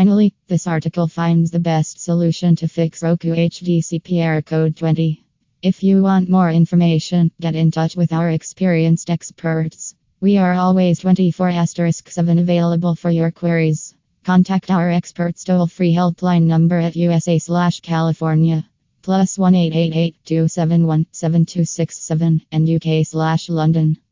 Finally, this article finds the best solution to fix Roku HDCP error code 20. If you want more information, get in touch with our experienced experts. We are always 24 7 available for your queries. Contact our experts toll free helpline number at USA slash California plus 1 271 7267 and UK slash London.